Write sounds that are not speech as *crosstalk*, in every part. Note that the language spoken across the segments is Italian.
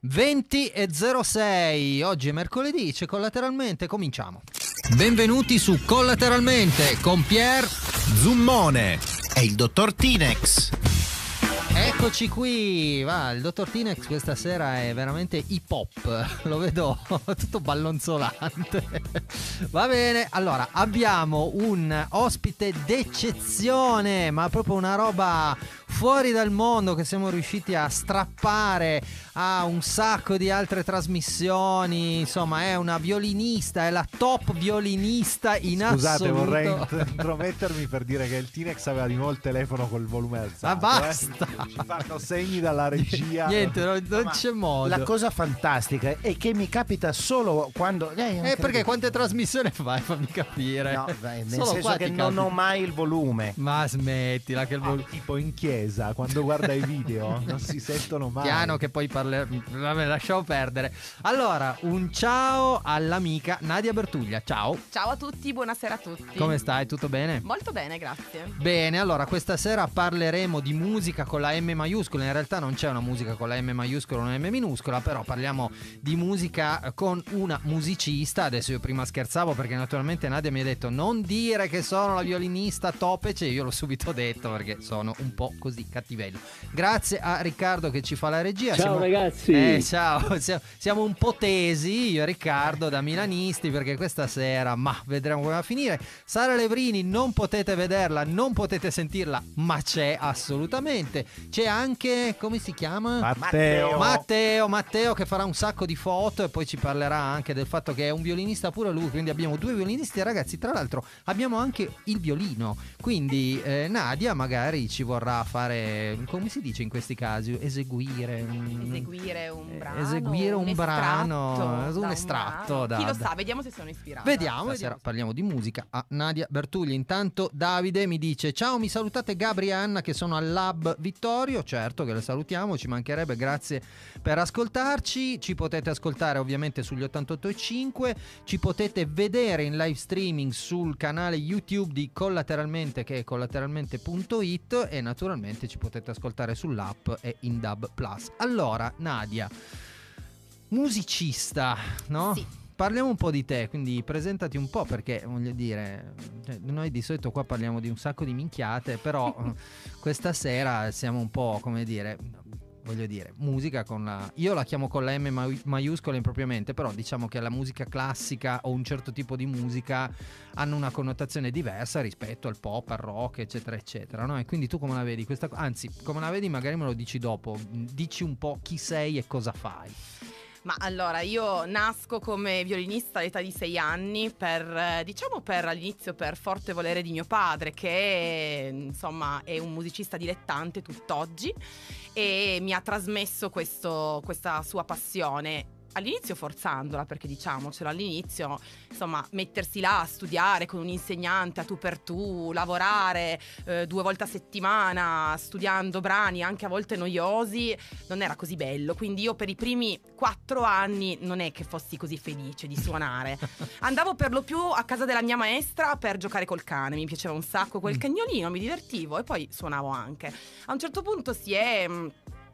20 e 06, oggi è mercoledì, c'è collateralmente, cominciamo. Benvenuti su Collateralmente con Pier Zummone e il dottor Tinex. Eccoci qui, va, il dottor Tinex questa sera è veramente hip hop, *laughs* lo vedo *laughs* tutto ballonzolante. Va bene, allora abbiamo un ospite d'eccezione, ma proprio una roba fuori dal mondo che siamo riusciti a strappare a un sacco di altre trasmissioni. Insomma, è una violinista, è la top violinista in Scusate, assoluto. vorrei *laughs* intromettermi per dire che il Tinex aveva di nuovo il telefono col volume alzato. Ma basta! Eh? Ci fanno segni dalla regia. *laughs* Niente, non, non c'è modo. La cosa fantastica è che mi capita solo quando. Eh, Eh, perché quante trasmissioni *laughs* fai? Fammi capire. No, beh, nel Solo senso che non ho mai il volume. Ma smettila che il Ah, volume. tipo in chiesa, quando guarda i video, *laughs* non si sentono mai. Piano che poi parleremo. Vabbè, lasciamo perdere. Allora, un ciao all'amica Nadia Bertuglia. Ciao. Ciao a tutti, buonasera a tutti. Come stai? Tutto bene? Molto bene, grazie. Bene, allora questa sera parleremo di musica con la M maiuscola. In realtà non c'è una musica con la M maiuscola o una M minuscola, però parliamo di musica con una musicista. Adesso io prima scherzavo perché naturalmente Nadia mi ha detto non dire che sono la violinista top, e cioè io l'ho subito detto perché sono un po' così cattivello. Grazie a Riccardo che ci fa la regia. Ciao Siamo- ragazzi. Eh, ciao, *laughs* siamo, siamo un po' tesi, io e Riccardo, da milanisti, perché questa sera, ma vedremo come va a finire. Sara Levrini, non potete vederla, non potete sentirla, ma c'è assolutamente. C'è anche, come si chiama? Matteo. Matteo, Matteo che farà un sacco di foto e poi ci parlerà anche del fatto che è un violinista pure lui, quindi abbiamo due violinisti e ragazzi, tra l'altro abbiamo anche il violino, quindi eh, Nadia magari ci vorrà fare, come si dice in questi casi, eseguire un, Eseguire un brano. eseguire un brano, estratto un da estratto da- Chi lo da- sa, vediamo se sono ispirata. Vediamo, Stasera. stasera parliamo di musica a Nadia Bertugli. Intanto Davide mi dice: Ciao, mi salutate Gabri e Anna che sono al Lab Vittorio. Certo che le salutiamo, ci mancherebbe, grazie per ascoltarci. Ci potete ascoltare ovviamente sugli 88.5, ci potete vedere in live streaming sul canale YouTube di Collateralmente che è collateralmente.it e naturalmente ci potete ascoltare sull'app e in Dub Plus. Allora, Nadia, musicista, no? Sì. Parliamo un po' di te, quindi presentati un po' perché voglio dire, cioè, noi di solito qua parliamo di un sacco di minchiate, però *laughs* questa sera siamo un po' come dire, voglio dire, musica con la... Io la chiamo con la M mai- maiuscola impropriamente, però diciamo che la musica classica o un certo tipo di musica hanno una connotazione diversa rispetto al pop, al rock, eccetera, eccetera, no? E quindi tu come la vedi? Questa... Anzi, come la vedi magari me lo dici dopo, dici un po' chi sei e cosa fai. Ma allora, io nasco come violinista all'età di sei anni per, eh, diciamo per all'inizio per forte volere di mio padre che insomma è un musicista dilettante tutt'oggi e mi ha trasmesso questo- questa sua passione. All'inizio forzandola, perché diciamocelo, all'inizio insomma mettersi là a studiare con un insegnante a tu per tu, lavorare eh, due volte a settimana studiando brani anche a volte noiosi, non era così bello. Quindi io per i primi quattro anni non è che fossi così felice di suonare. *laughs* Andavo per lo più a casa della mia maestra per giocare col cane, mi piaceva un sacco quel Mm. cagnolino, mi divertivo e poi suonavo anche. A un certo punto si è...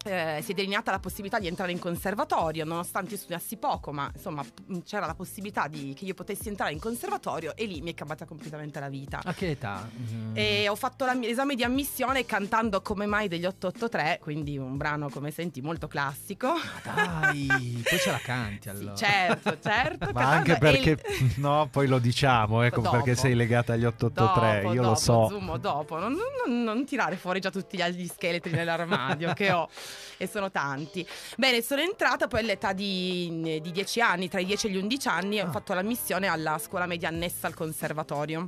eh, si è delineata la possibilità di entrare in conservatorio, nonostante io studiassi poco, ma insomma mh, c'era la possibilità di- che io potessi entrare in conservatorio e lì mi è cambiata completamente la vita. A che età? Mm. E ho fatto la- l'esame di ammissione cantando come mai degli 883, quindi un brano come senti molto classico. Dai, poi ce la canti *laughs* Sì, allora. certo, certo. Ma anche perché, il- *laughs* no, poi lo diciamo, ecco Dopo. perché sei legata agli 883, Dopo, io dopo, lo so. Zumo, dopo, non, non- non tirare fuori già tutti gli scheletri nell'armadio che ho *laughs* e sono tanti. Bene, sono entrata poi all'età di, di 10 anni, tra i 10 e gli 11 anni, e ho Ah. fatto la missione alla scuola media annessa al conservatorio.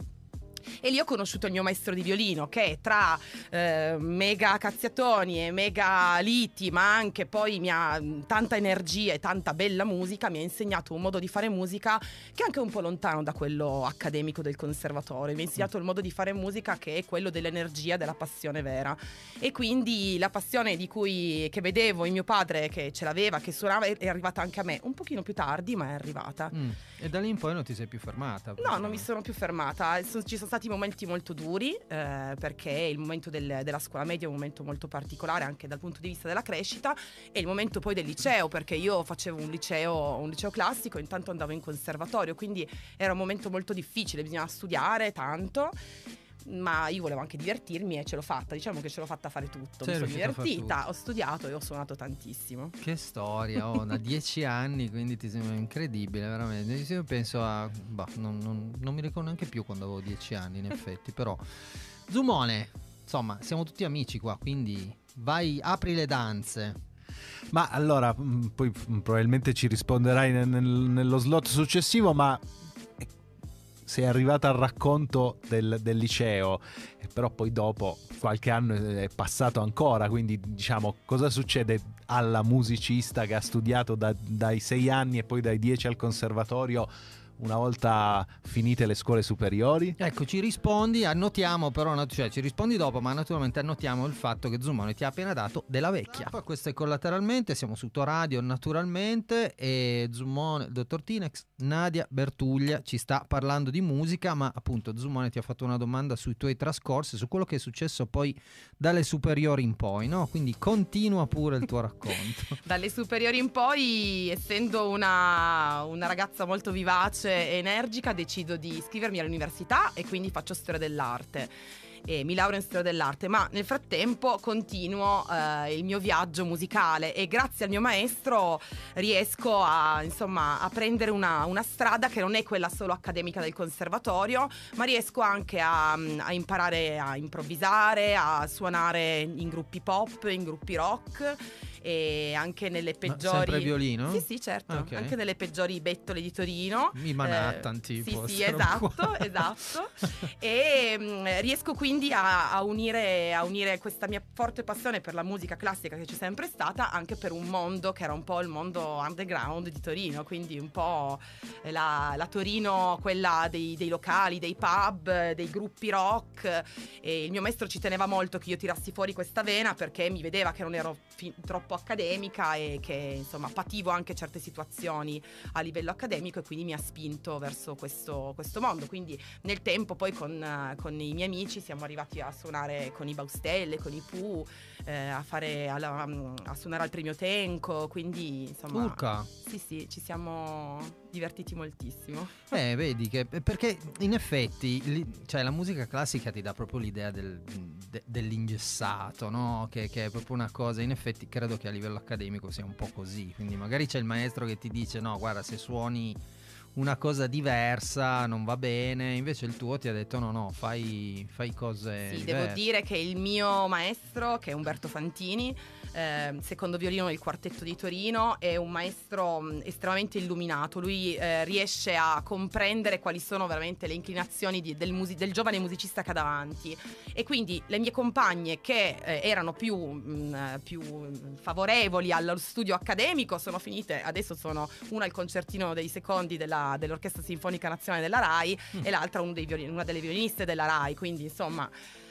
E lì ho conosciuto il mio maestro di violino che tra eh, mega cazziatoni e mega liti, ma anche poi mi ha mh, tanta energia e tanta bella musica, mi ha insegnato un modo di fare musica che è anche un po' lontano da quello accademico del conservatorio. Mi ha insegnato il modo di fare musica che è quello dell'energia, della passione vera. E quindi la passione di cui che vedevo in mio padre che ce l'aveva, che suonava, è arrivata anche a me, un pochino più tardi, ma è arrivata. Mm. E da lì in poi non ti sei più fermata. No, non mi sono più fermata. Ci sono stati momenti molto duri eh, perché il momento del- della scuola media è un momento molto particolare anche dal punto di vista della crescita e il momento poi del liceo perché io facevo un liceo, un liceo classico intanto andavo in conservatorio quindi era un momento molto difficile, bisognava studiare tanto. Ma io volevo anche divertirmi e ce l'ho fatta, diciamo che ce l'ho fatta fare tutto. Sei Mi sono divertita, ho studiato e ho suonato tantissimo. Che storia, oh, da *laughs* dieci anni, quindi ti sembra incredibile, veramente. Io penso a... bah, non, non- non mi ricordo neanche più quando avevo dieci anni, in effetti, *laughs* però... Zumone, insomma, siamo tutti amici qua, quindi vai, apri le danze. Ma allora, mh, poi mh, probabilmente ci risponderai nel- nel- nello slot successivo, ma sei arrivata al racconto del, del liceo, però poi dopo qualche anno è passato ancora, quindi diciamo cosa succede alla musicista che ha studiato da- dai sei anni e poi dai dieci al conservatorio una volta finite le scuole superiori? Ecco, ci rispondi, annotiamo però, cioè ci rispondi dopo, ma naturalmente annotiamo il fatto che Zumone ti ha appena dato della vecchia. Poi questo è collateralmente, siamo su Radio naturalmente e Zumone, il dottor Tinex, Nadia Bertuglia ci sta parlando di musica, ma appunto Zumone ti ha fatto una domanda sui tuoi trascorsi, su quello che è successo poi dalle superiori in poi, no? Quindi continua pure il tuo racconto. *laughs* Dalle superiori in poi, essendo una, una ragazza molto vivace e energica, decido di iscrivermi all'università e quindi faccio storia dell'arte. E mi laureo in storia dell'arte, ma nel frattempo continuo eh, il mio viaggio musicale e grazie al mio maestro riesco a, insomma, a prendere una, una strada che non è quella solo accademica del conservatorio, ma riesco anche a, a imparare a improvvisare, a suonare in gruppi pop, in gruppi rock e anche nelle Ma peggiori sempre violino? Sì, sì, certo, Ah, ok. anche nelle peggiori bettole di Torino. I Manhattan, Eh, tipo. Sì, sì, esatto, *laughs* esatto. E mm, riesco quindi a, a unire, a unire questa mia forte passione per la musica classica che c'è sempre stata anche per un mondo che era un po' il mondo underground di Torino, quindi un po' la, la Torino, quella dei, dei locali, dei pub, dei gruppi rock. E il mio maestro ci teneva molto che io tirassi fuori questa vena perché mi vedeva che non ero fi- troppo accademica e che insomma pativo anche certe situazioni a livello accademico e quindi mi ha spinto verso questo, questo mondo. Quindi nel tempo poi con, con i miei amici siamo arrivati a suonare con i Baustelle, con i Pooh, eh, a, fare alla- a suonare al premio Tenco, quindi insomma... Urca. Sì, sì, ci siamo divertiti moltissimo. Eh, vedi che perché in effetti li- cioè, la musica classica ti dà proprio l'idea del- de- dell'ingessato, no? Che, che è proprio una cosa. In effetti, credo che a livello accademico sia un po' così. Quindi, magari c'è il maestro che ti dice: No, guarda, se suoni una cosa diversa non va bene. Invece il tuo ti ha detto: No, no, fai, fai cose. Sì, diverse. devo dire che il mio maestro, che è Umberto Fantini, ehm, secondo violino del quartetto di Torino, è un maestro mh, estremamente illuminato. Lui eh, riesce a comprendere quali sono veramente le inclinazioni di- del, musi- del giovane musicista che ha davanti. E quindi le mie compagne che eh, erano più, mh, più favorevoli allo studio accademico sono finite, adesso sono una al concertino dei secondi della- dell'Orchestra Sinfonica Nazionale della RAI e l'altra uno dei violin- una delle violiniste della RAI, quindi insomma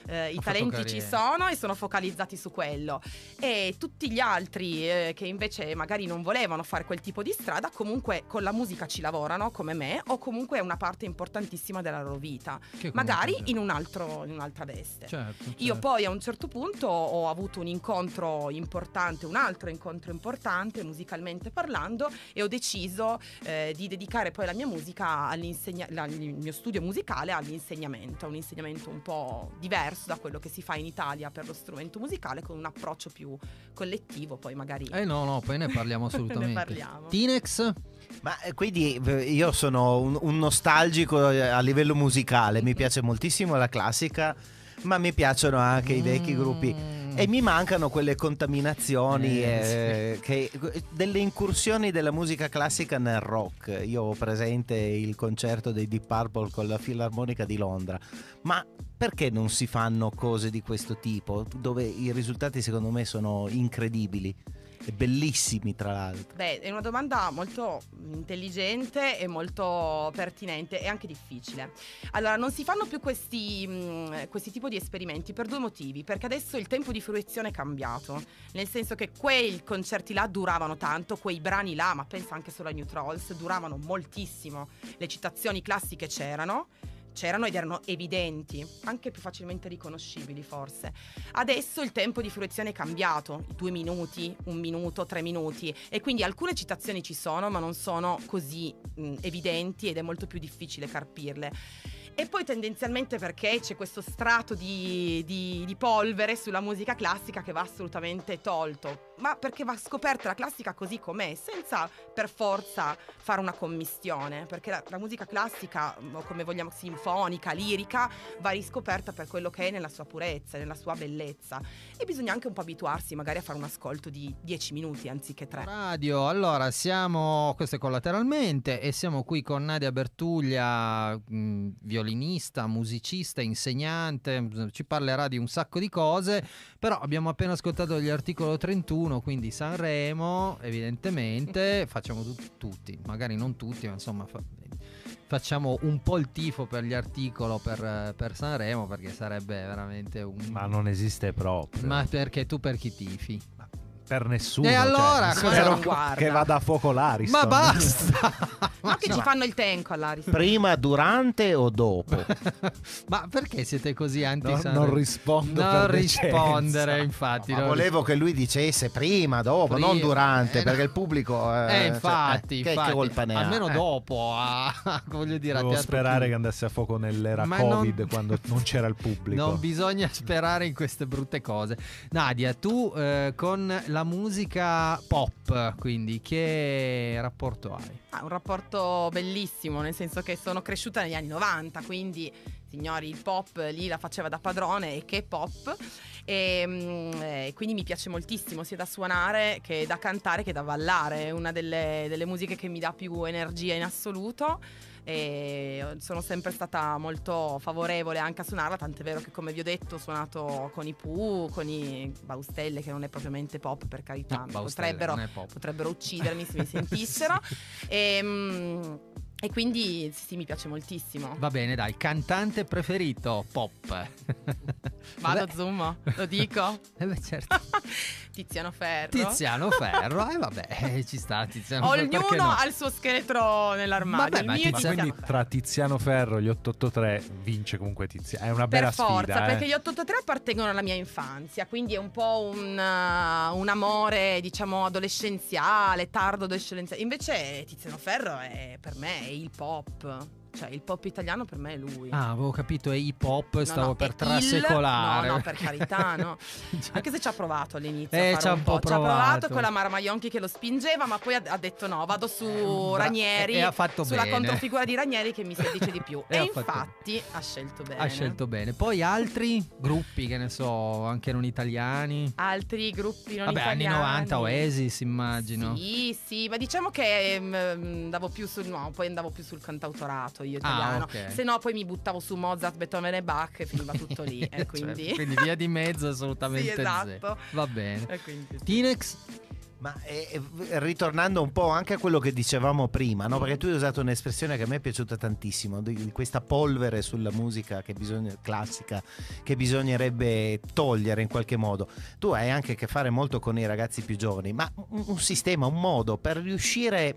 eh, i talenti ci sono e sono focalizzati su quello. E tutti gli altri eh, che invece magari non volevano fare quel tipo di strada, comunque con la musica ci lavorano come me o comunque è una parte importantissima della loro vita, magari in, un altro, in un'altra veste. Certo, Io certo. poi a un certo punto ho avuto un incontro importante, un altro incontro importante musicalmente parlando e ho deciso eh, di dedicare poi la mia musica all'insegna- la- il mio studio musicale all'insegnamento, un insegnamento un po' diverso da quello che si fa in Italia per lo strumento musicale con un approccio più collettivo, poi magari Eh no, no, poi ne parliamo *laughs* assolutamente. ne parliamo. Tinex? Ma eh, quindi io sono un, un nostalgico eh, a livello musicale, mi piace moltissimo la classica, ma mi piacciono anche i vecchi gruppi. Mm. E mi mancano quelle contaminazioni, Eh, eh, che- delle incursioni della musica classica nel rock. Io ho presente il concerto dei Deep Purple con la Filarmonica di Londra, ma perché non si fanno cose di questo tipo, dove i risultati secondo me sono incredibili e bellissimi tra l'altro? Beh, è una domanda molto intelligente e molto pertinente e anche difficile. Allora, non si fanno più questi, mh, questi tipi di esperimenti per due motivi. Perché adesso il tempo di fruizione è cambiato. Nel senso che quei concerti là duravano tanto, quei brani là, ma pensa anche solo ai New Trolls, duravano moltissimo. Le citazioni classiche c'erano. C'erano ed erano evidenti, anche più facilmente riconoscibili forse. Adesso il tempo di fruizione è cambiato, due minuti, un minuto, tre minuti e quindi alcune citazioni ci sono ma non sono così mh, evidenti ed è molto più difficile carpirle. E poi tendenzialmente perché c'è questo strato di, di, di, polvere sulla musica classica che va assolutamente tolto, ma perché va scoperta la classica così com'è, senza per forza fare una commistione, perché la, la musica classica, come vogliamo, sinfonica, lirica, va riscoperta per quello che è nella sua purezza, nella sua bellezza. E bisogna anche un po' abituarsi magari a fare un ascolto di 10 minuti anziché 3. Radio, allora siamo, questo è collateralmente, e siamo qui con Nadia Bertuglia, mh, violinista, musicista, insegnante, ci parlerà di un sacco di cose, però abbiamo appena ascoltato gli articoli 31, quindi Sanremo, evidentemente, *laughs* facciamo tu- tutti, magari non tutti, ma insomma fa- facciamo un po' il tifo per gli articoli per, per, Sanremo perché sarebbe veramente un... Ma non esiste proprio. Ma perché tu per chi tifi? Per nessuno. E allora cioè, spero che vada a fuoco l'Ariston. Ma basta! *laughs* Ma che no. ci fanno il tenco all'Ariston? Prima, durante o dopo? *laughs* Ma perché siete così anti no, Non rispondo Non rispondere, infatti. No, volevo che lui dicesse prima, dopo, prima. non durante, eh, perché il pubblico... Eh, eh infatti, cioè, infatti, che colpa ne Almeno eh. dopo, a, *laughs* voglio dire... Devo sperare più. che andasse a fuoco nell'era Ma Covid non... quando non c'era il pubblico. Non bisogna sperare in queste brutte cose. Nadia, tu eh, con la musica pop, quindi che rapporto hai? Ah, un rapporto bellissimo, nel senso che sono cresciuta negli anni 90, quindi signori il pop lì la faceva da padrone e che pop e, mm, e, quindi mi piace moltissimo sia da suonare che da cantare che da ballare, è una delle, delle musiche che mi dà più energia in assoluto e sono sempre stata molto favorevole anche a suonarla, tant'è vero che come vi ho detto ho suonato con i Pooh, con i Baustelle che non è propriamente pop per carità, no, potrebbero, potrebbero, uccidermi se mi sentissero. sì. e, mh, e quindi sì, sì, mi piace moltissimo. Va bene, dai, cantante preferito pop. *laughs* Vado zoom, lo dico. *laughs* Eh beh, certo. *laughs* Tiziano Ferro. Tiziano Ferro, e eh, vabbè, ci sta Tiziano Ferro. Ognuno no? ha il suo scheletro nell'armadio. Vabbè, il mio ma quindi tra Tiziano Ferro e gli 883 vince comunque Tiziano. È una bella per forza, sfida. perché eh. gli 883 appartengono alla mia infanzia, quindi è un po' un, uh, un amore, diciamo, adolescenziale, tardo adolescenziale. Invece Tiziano Ferro è per me il pop. Cioè, il pop italiano per me è lui. Ah, avevo capito, è hip hop, stavo no, per trasecolare. No, no, per carità, no. *laughs* cioè, Anche se ci ha provato all'inizio. Eh, ci ha un po', po'. Ci ha provato con la Marmaionchi che lo spingeva, ma poi ha, detto no, vado su eh, Ranieri. E ha fatto sulla bene. controfigura di Ranieri che mi si dice di più. *laughs* e, e infatti ha scelto bene. Ha scelto bene. Poi altri gruppi, che ne so, anche non italiani. Altri gruppi non Vabbè, italiani. anni 90, Oasis immagino. Sì, sì, ma diciamo che um, andavo più sul, no, poi andavo più sul cantautorato io italiano. Ah, okay. Se no, poi mi buttavo su Mozart, Beethoven e Bach e finiva tutto lì. *laughs* e quindi... Cioè, quindi via di mezzo assolutamente *laughs* sì, esatto. Va bene. Quindi, sì. Tinex? Ma eh, ritornando un po' anche a quello che dicevamo prima, no? perché tu hai usato un'espressione che a me è piaciuta tantissimo, di questa polvere sulla musica che bisogna, classica che bisognerebbe togliere in qualche modo. Tu hai anche a che fare molto con i ragazzi più giovani, ma un, un sistema, un modo per riuscire,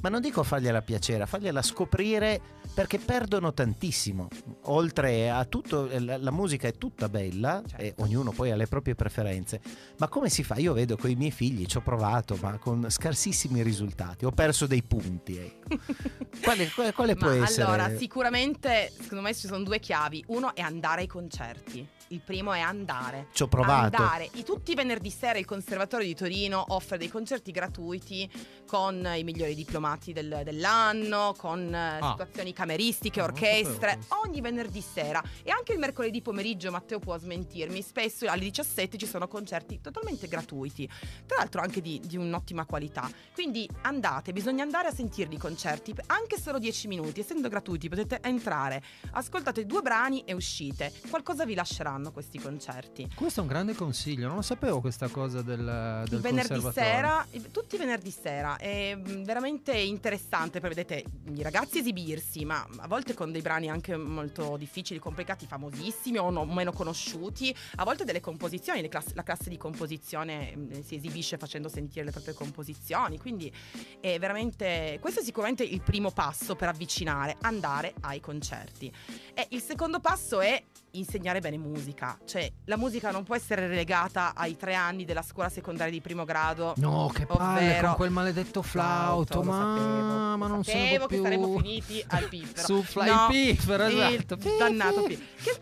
ma non dico a fargliela piacere, a fargliela scoprire perché perdono tantissimo. Oltre a tutto, la, la musica è tutta bella certo. e ognuno poi ha le proprie preferenze, ma come si fa? Io vedo con i miei figli, ci ho provato, ma con scarsissimi risultati, ho perso dei punti. Ecco. *laughs* quale, quale, quale può ma essere? Allora, sicuramente, secondo me ci sono due chiavi. Uno è andare ai concerti. Il primo è andare. Ci ho provato. Andare. I, tutti i venerdì sera il Conservatorio di Torino offre dei concerti gratuiti con i migliori diplomati del, dell'anno, con ah. situazioni cameristiche, orchestre, ogni venerdì sera. E anche il mercoledì pomeriggio, Matteo può smentirmi, spesso alle 17 ci sono concerti totalmente gratuiti. Tra l'altro anche di, di un'ottima qualità. Quindi andate, bisogna andare a sentirli i concerti, anche solo 10 minuti, essendo gratuiti potete entrare, ascoltate due brani e uscite. Qualcosa vi lasceranno questi concerti. Questo è un grande consiglio, non lo sapevo questa cosa del, del venerdì sera, tutti i venerdì sera, è veramente interessante, poi vedete i ragazzi esibirsi, ma ma a volte con dei brani anche molto difficili, complicati, famosissimi o no- meno conosciuti, a volte delle composizioni, class- la classe di composizione mm, si esibisce facendo sentire le proprie composizioni, quindi è veramente questo è sicuramente il primo passo per avvicinare, andare ai concerti. E il secondo passo è insegnare bene musica, cioè la musica non può essere relegata ai tre anni della scuola secondaria di primo grado. No, che palle con quel maledetto flauto, ma, sapevo, ma non sapevo sono che più saremmo finiti al piffero. Su Fly No, Piffero, il esatto. dannato pi- che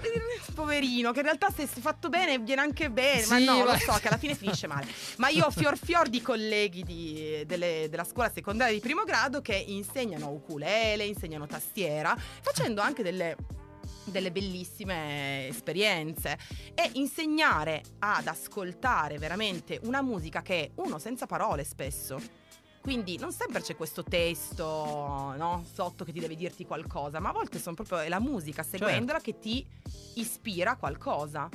poverino che in realtà se fatto bene viene anche bene ma Sì, no ma- lo so che alla fine finisce male ma io ho fior fior di colleghi di- delle- della scuola secondaria di primo grado che insegnano ukulele insegnano tastiera facendo anche delle delle bellissime esperienze e insegnare ad ascoltare veramente una musica che è uno senza parole spesso quindi non sempre c'è questo testo no, sotto che ti deve dirti qualcosa, ma a volte sono proprio è la musica seguendola che ti ispira a qualcosa.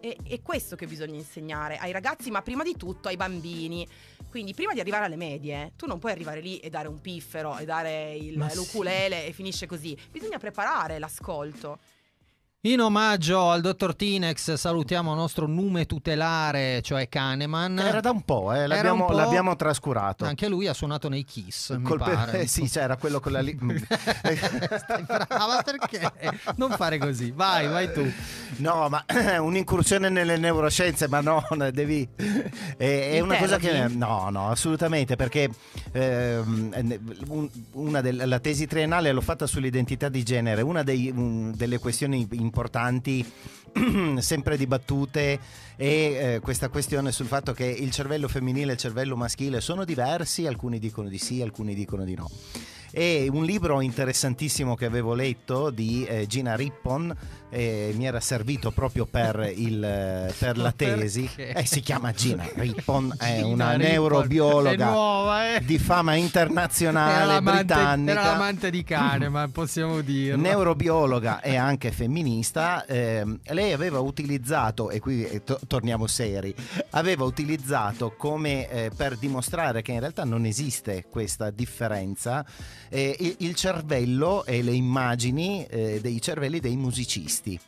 E è questo che bisogna insegnare ai ragazzi, ma prima di tutto ai bambini. Quindi prima di arrivare alle medie, tu non puoi arrivare lì e dare un piffero e dare il, Ma sì. l'ukulele e finisce così. Bisogna preparare l'ascolto. In omaggio al dottor Tinex salutiamo il nostro nume tutelare, cioè Kahneman. Era da un po', eh, l'abbiamo, un po'- l'abbiamo trascurato. Anche lui ha suonato nei Kiss, mi Col pe- pare. eh, sì, c'era quello con la li- *laughs* Stai brava perché? Non fare così. Vai, vai tu. No, ma *clears throat* un'incursione nelle neuroscienze, ma no, devi... È, è una cosa che... No, no, assolutamente, perché un- una del- la tesi triennale l'ho fatta sull'identità di genere, una dei- un- delle questioni importanti *clears throat* sempre dibattute è eh, questa questione sul fatto che il cervello femminile e il cervello maschile sono diversi, alcuni dicono di sì, alcuni dicono di no. E un libro interessantissimo che avevo letto di eh, Gina Rippon eh, mi era servito proprio per, il, eh, per la Ma tesi. Eh, si chiama Gina Rippon, è Gina una Rippon. È neurobiologa nuova, eh. di fama Era internazionale l'amante, britannica. era l'amante di Kahneman, possiamo dirlo. Neurobiologa e anche *laughs* femminista, ehm, lei aveva utilizzato, e qui eh, to- torniamo seri, aveva utilizzato come per dimostrare che in realtà non esiste questa differenza eh, il, il cervello e le immagini eh, dei cervelli dei musicisti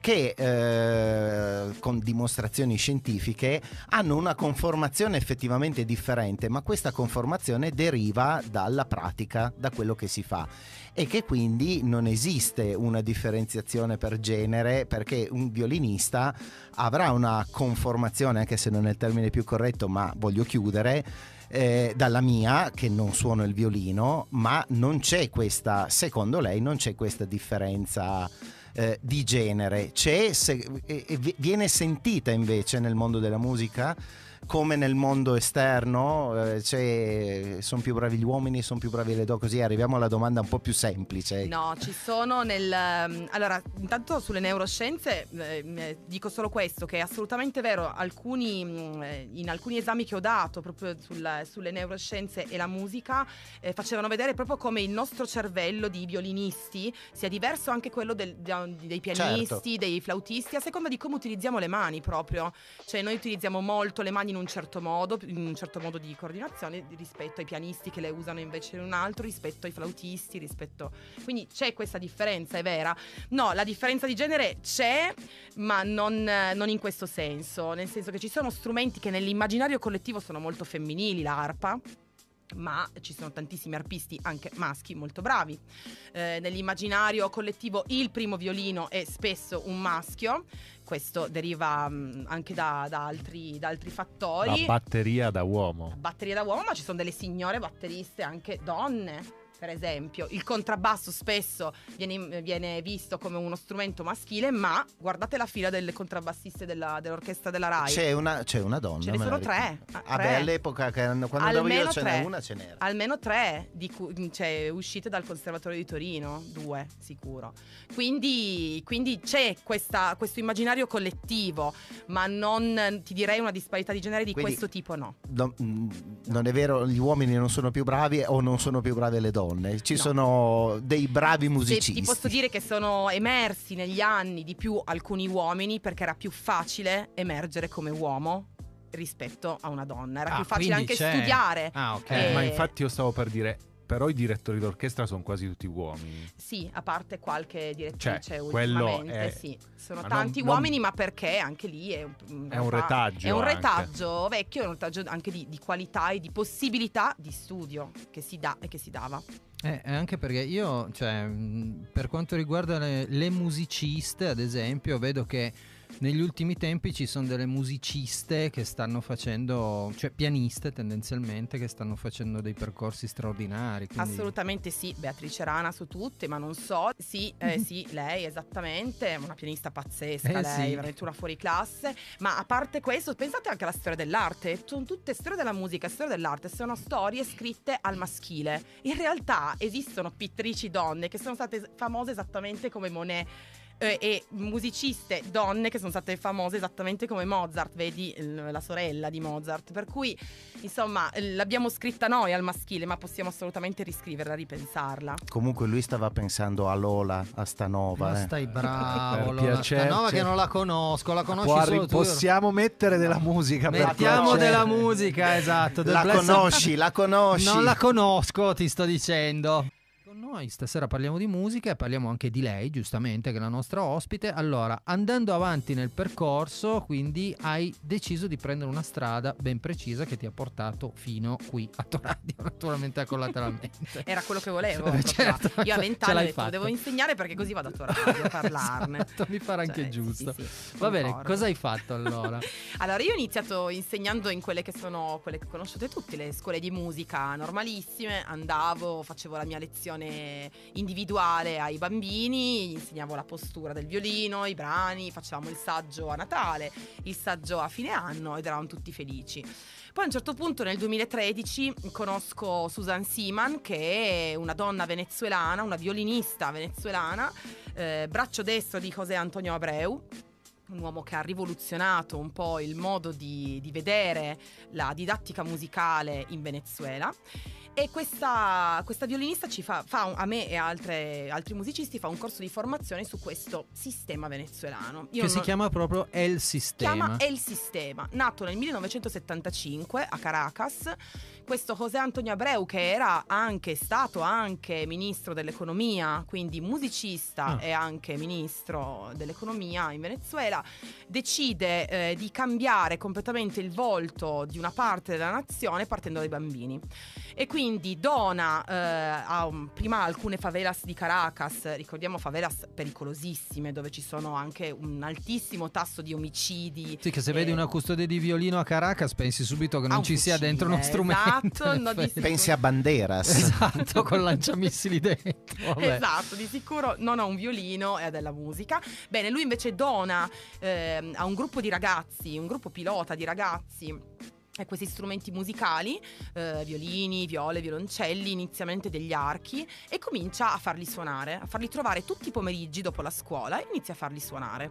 che eh, con dimostrazioni scientifiche hanno una conformazione effettivamente differente, ma questa conformazione deriva dalla pratica, da quello che si fa. E che quindi non esiste una differenziazione per genere perché un violinista avrà una conformazione, anche se non è il termine più corretto, ma voglio chiudere, eh, dalla mia che non suono il violino, ma non c'è questa, secondo lei, non c'è questa differenza eh, di genere, c'è, se- vi- viene sentita invece nel mondo della musica come nel mondo esterno, eh, c'è- sono più bravi gli uomini, sono più bravi le donne, così arriviamo alla domanda un po' più semplice. No, ci sono nel... ehm, Allora, intanto sulle neuroscienze eh, eh, dico solo questo, che è assolutamente vero, alcuni, eh, in alcuni esami che ho dato proprio sul- sulle neuroscienze e la musica eh, facevano vedere proprio come il nostro cervello di violinisti sia diverso anche quello del- dei pianisti, dei flautisti, a seconda di come utilizziamo le mani proprio. Cioè noi utilizziamo molto le mani in un certo modo, in un certo modo di coordinazione rispetto ai pianisti che le usano invece in un altro, rispetto ai flautisti, rispetto... Quindi c'è questa differenza, è vera. No, la differenza di genere c'è, ma non, non in questo senso, nel senso che ci sono strumenti che nell'immaginario collettivo sono molto femminili, l'arpa. Ma ci sono tantissimi arpisti, anche maschi, molto bravi. Eh, nell'immaginario collettivo il primo violino è spesso un maschio, questo deriva mh, anche da, da altri, da altri La fattori. batteria da uomo. batteria da uomo, ma ci sono delle signore batteriste anche donne. Per esempio, il contrabbasso spesso viene, viene visto come uno strumento maschile, ma guardate la fila delle contrabbassiste della- dell'orchestra della RAI. C'è una, c'è una donna. Ce ne sono tre. Ah, Ah, tre. beh, all'epoca quando andavo io Almeno ce n'era una, ce n'era. Almeno tre di cui, cioè, uscite dal Conservatorio di Torino, due sicuro. Quindi, quindi c'è questa- questo immaginario collettivo, ma non ti direi una disparità di genere di Quindi- questo tipo, no. No, mm, non è vero, gli uomini non sono più bravi o non sono più brave le donne. Ci No. sono dei bravi Se musicisti. ti posso dire che sono emersi negli anni di più alcuni uomini perché era più facile emergere come uomo rispetto a una donna. Era Ah, più facile anche c'è- studiare. Ah, ok. Eh, Eh, ma infatti io stavo per dire però i direttori d'orchestra sono quasi tutti uomini. Sì, a parte qualche direttrice Cioè, ultimamente, è- sì. Sono ma tanti non- non- uomini, ma perché anche lì è un, È un retaggio È un anche. retaggio vecchio, è un retaggio anche di, di qualità e di possibilità di studio che si dà e che si dava. Eh, e anche perché io, cioè, mh, per quanto riguarda le, le musiciste, ad esempio, vedo che negli ultimi tempi ci sono delle musiciste che stanno facendo, cioè pianiste tendenzialmente, che stanno facendo dei percorsi straordinari. quindi- Assolutamente sì, Beatrice Rana su tutte, ma non so. Sì, eh, *laughs* sì, lei esattamente, è una pianista pazzesca, Eh, lei, sì. veramente una fuori classe. Ma a parte questo, pensate anche alla storia dell'arte. Sono tutte storie della musica, storie dell'arte, sono storie scritte al maschile. In realtà esistono pittrici donne che sono state famose esattamente come Monet. Eh, e musiciste donne che sono state famose esattamente come Mozart, vedi la sorella di Mozart. Per cui, insomma, eh, l'abbiamo scritta noi al maschile, ma possiamo assolutamente riscriverla, ripensarla. Comunque lui stava pensando a Lola, a Stanova. Ma eh. stai bravo, *laughs* Per Lola piacere, Stanova che non la conosco, la conosci Può arri- solo tu. possiamo mettere della musica per Mettiamo della musica, esatto. del La conosci, la conosci. Non la conosco, ti sto dicendo. Noi stasera parliamo di musica e parliamo anche di lei, giustamente, che è la nostra ospite. Allora, andando avanti nel percorso, quindi hai deciso di prendere una strada ben precisa che ti ha portato fino qui a Toradio, *laughs* naturalmente collateralmente. *laughs* Era quello che volevo. Eh, certo, Io a vent'anni ho detto fatto. devo insegnare perché così vado a tua radio a *laughs* parlarne. Esatto, mi pare anche Cioè, sì, giusto. sì, sì, Va bene, cosa hai fatto allora? Allora, io ho iniziato insegnando in quelle che sono quelle che conosciute tutte, le scuole di musica normalissime. Andavo, facevo la mia lezione individuale ai bambini, insegnavo la postura del violino, i brani, facevamo il saggio a Natale, il saggio a fine anno ed eravamo tutti felici. Poi a un certo punto nel 2013 conosco Susan Siman che è una donna venezuelana, una violinista venezuelana, eh, braccio destro di José Antonio Abreu, un uomo che ha rivoluzionato un po' il modo di, di vedere la didattica musicale in Venezuela. E questa, questa violinista ci fa, fa a me e altre- altri musicisti fa un corso di formazione su questo sistema venezuelano. Io che si chiama proprio El Sistema. chiama El Sistema, nato nel 1975 a Caracas. Questo José Antonio Abreu, che era anche stato anche ministro dell'economia, quindi musicista Ah. e anche ministro dell'economia in Venezuela, decide eh, di cambiare completamente il volto di una parte della nazione partendo dai bambini. E quindi dona eh, a prima alcune favelas di Caracas, ricordiamo favelas pericolosissime dove ci sono anche un altissimo tasso di omicidi. Sì, che se eh, vedi una custodia di violino a Caracas pensi subito che non ci sia fucile, dentro uno strumento. Esatto, no, di. Pensi a Banderas. Esatto, con lanciamissili dentro. Vabbè. Esatto, di sicuro non ha un violino e ha della musica. Bene, lui invece dona ehm, a un gruppo di ragazzi, un gruppo pilota di ragazzi. eh, questi strumenti musicali, eh, violini, viole, violoncelli, inizialmente degli archi, e comincia a farli suonare, a farli trovare tutti i pomeriggi dopo la scuola e inizia a farli suonare.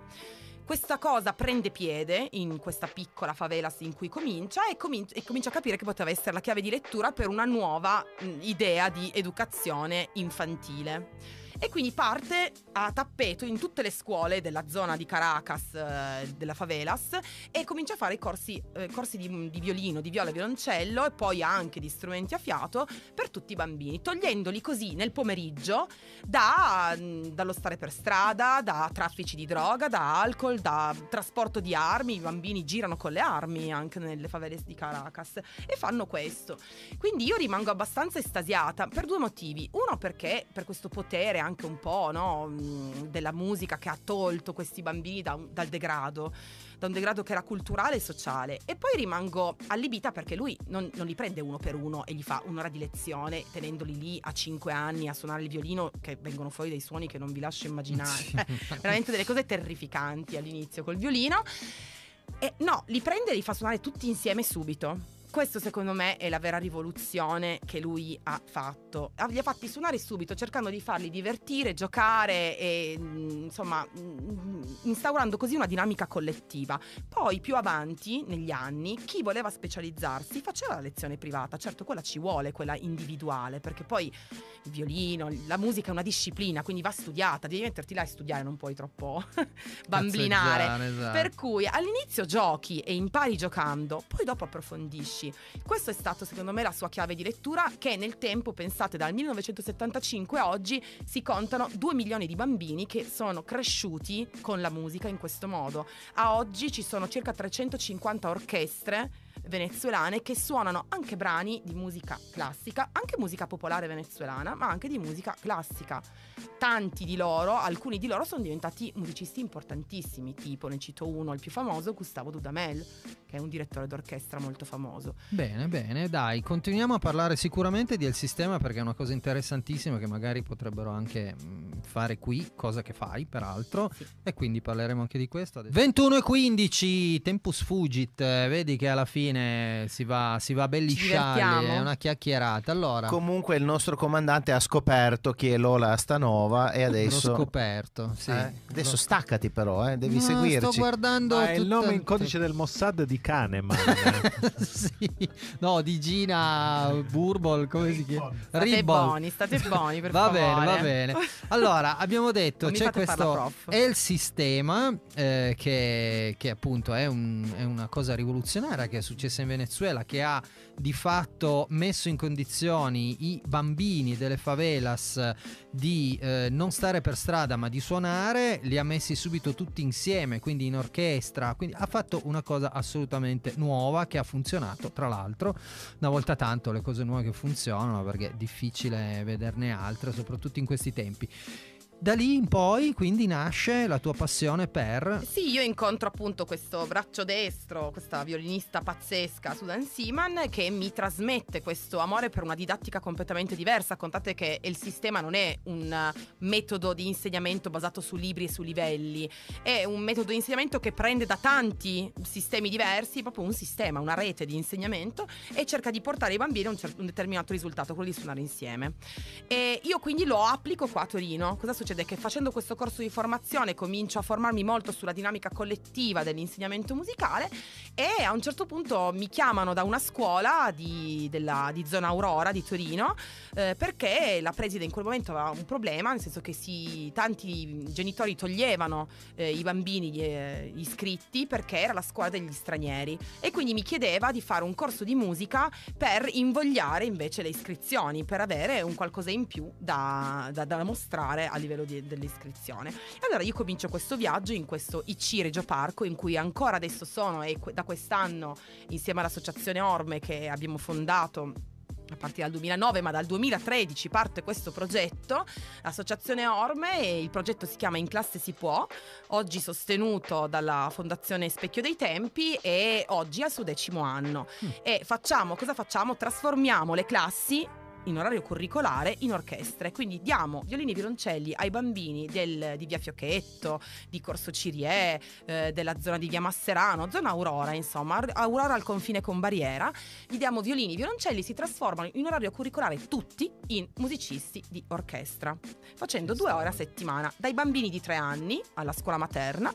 Questa cosa prende piede in questa piccola favela in cui comincia e, comin- e comincia a capire che poteva essere la chiave di lettura per una nuova mh, idea di educazione infantile. E quindi parte a tappeto in tutte le scuole della zona di Caracas, eh, della favelas, e comincia a fare i corsi, eh, corsi di, di violino, di viola e violoncello e poi anche di strumenti a fiato per tutti i bambini, togliendoli così nel pomeriggio da, mh, dallo stare per strada, da traffici di droga, da alcol, da trasporto di armi. I bambini girano con le armi anche nelle favelas di Caracas e fanno questo. Quindi io rimango abbastanza estasiata per due motivi. Uno perché per questo potere un po' no, mh, della musica che ha tolto questi bambini da dal degrado, da un degrado che era culturale e sociale. E poi rimango allibita perché lui non, non li prende uno per uno e gli fa un'ora di lezione tenendoli lì a 5 anni a suonare il violino che vengono fuori dei suoni che non vi lascio immaginare. *laughs* Cioè, veramente delle cose terrificanti all'inizio col violino. E no, li prende e li fa suonare tutti insieme subito. Questo secondo me è la vera rivoluzione che lui ha fatto. Li ha fatti suonare subito cercando di farli divertire, giocare e mm, insomma mm, instaurando così una dinamica collettiva. Poi più avanti negli anni chi voleva specializzarsi faceva la lezione privata, certo quella ci vuole, quella individuale, perché poi il violino, la musica è una disciplina, quindi va studiata, devi metterti là e studiare, non puoi troppo *laughs* bamblinare. Esatto. Per cui all'inizio giochi e impari giocando, poi dopo approfondisci. 2012. Questo è stato secondo me la sua chiave di lettura che nel tempo, pensate dal 1975 a oggi, si contano 2 milioni di bambini che sono cresciuti con la musica in questo modo. A oggi ci sono circa 350 orchestre venezuelane che suonano anche brani di musica classica, anche musica popolare venezuelana, ma anche di musica classica. Tanti di loro, alcuni di loro sono diventati musicisti importantissimi, tipo ne cito uno, il più famoso, Gustavo Dudamel, che è un direttore d'orchestra molto famoso. Bene, bene, dai, continuiamo a parlare sicuramente del sistema perché è una cosa interessantissima che magari potrebbero anche mh, fare qui, cosa che fai peraltro, Sì. e quindi parleremo anche di questo. adesso. 21 e 15, Tempus Fugit, vedi che alla fine si va, si va belli Ci scialli, divertiamo? è una chiacchierata. Allora, Comunque il nostro comandante ha scoperto chi è Lola Stanova e l'ho adesso... scoperto, sì. Eh, Adesso L'ho- staccati però, eh, devi No, seguirci. Sto guardando Ma è il nome in codice del Mossad di Kahneman. *laughs* sì. No, di Gina Burbol, come si chiama? State Ribbon. buoni, state *laughs* buoni per va favore. bene, va bene. Allora, abbiamo detto c'è questo è il sistema eh, che, che appunto è, un- è una cosa rivoluzionaria che è successa in Venezuela che ha di fatto messo in condizioni i bambini delle favelas di eh, non stare per strada ma di suonare, li ha messi subito tutti insieme, quindi in orchestra, quindi ha fatto una cosa assolutamente nuova che ha funzionato, tra l'altro, una volta tanto le cose nuove che funzionano perché è difficile vederne altre, soprattutto in questi tempi. Da lì in poi quindi nasce la tua passione per... Sì, io incontro appunto questo braccio destro, questa violinista pazzesca, Susan Seaman, che mi trasmette questo amore per una didattica completamente diversa. Contate che il sistema non è un metodo di insegnamento basato su libri e su livelli, è un metodo di insegnamento che prende da tanti sistemi diversi, proprio un sistema, una rete di insegnamento e cerca di portare i bambini a un, cer- un determinato risultato, quello di suonare insieme. E io quindi lo applico qua a Torino. Cosa succede? Che facendo questo corso di formazione comincio a formarmi molto sulla dinamica collettiva dell'insegnamento musicale e a un certo punto mi chiamano da una scuola di, della- di zona Aurora di Torino eh, perché la preside in quel momento aveva un problema, nel senso che si- tanti genitori toglievano eh, i bambini eh, iscritti perché era la scuola degli stranieri e quindi mi chiedeva di fare un corso di musica per invogliare invece le iscrizioni, per avere un qualcosa in più da, da- da mostrare a livello di- dell'iscrizione. E allora io comincio questo viaggio in questo IC Regio Parco in cui ancora adesso sono e da quest'anno insieme all'associazione Orme che abbiamo fondato a partire dal 2009, ma dal 2013 parte questo progetto, l'associazione Orme, e il progetto si chiama In classe si può, oggi sostenuto dalla Fondazione Specchio dei Tempi e oggi al suo decimo anno. Mm. E facciamo, cosa facciamo? Trasformiamo le classi in orario curricolare in orchestre, quindi diamo violini e violoncelli ai bambini del- di via Fiocchetto, di Corso Cirie, eh, della zona di via Masserano, zona Aurora, insomma, Aurora al confine con Barriera, gli diamo violini e violoncelli, si trasformano in orario curricolare tutti in musicisti di orchestra, facendo due ore a settimana, dai bambini di tre anni alla scuola materna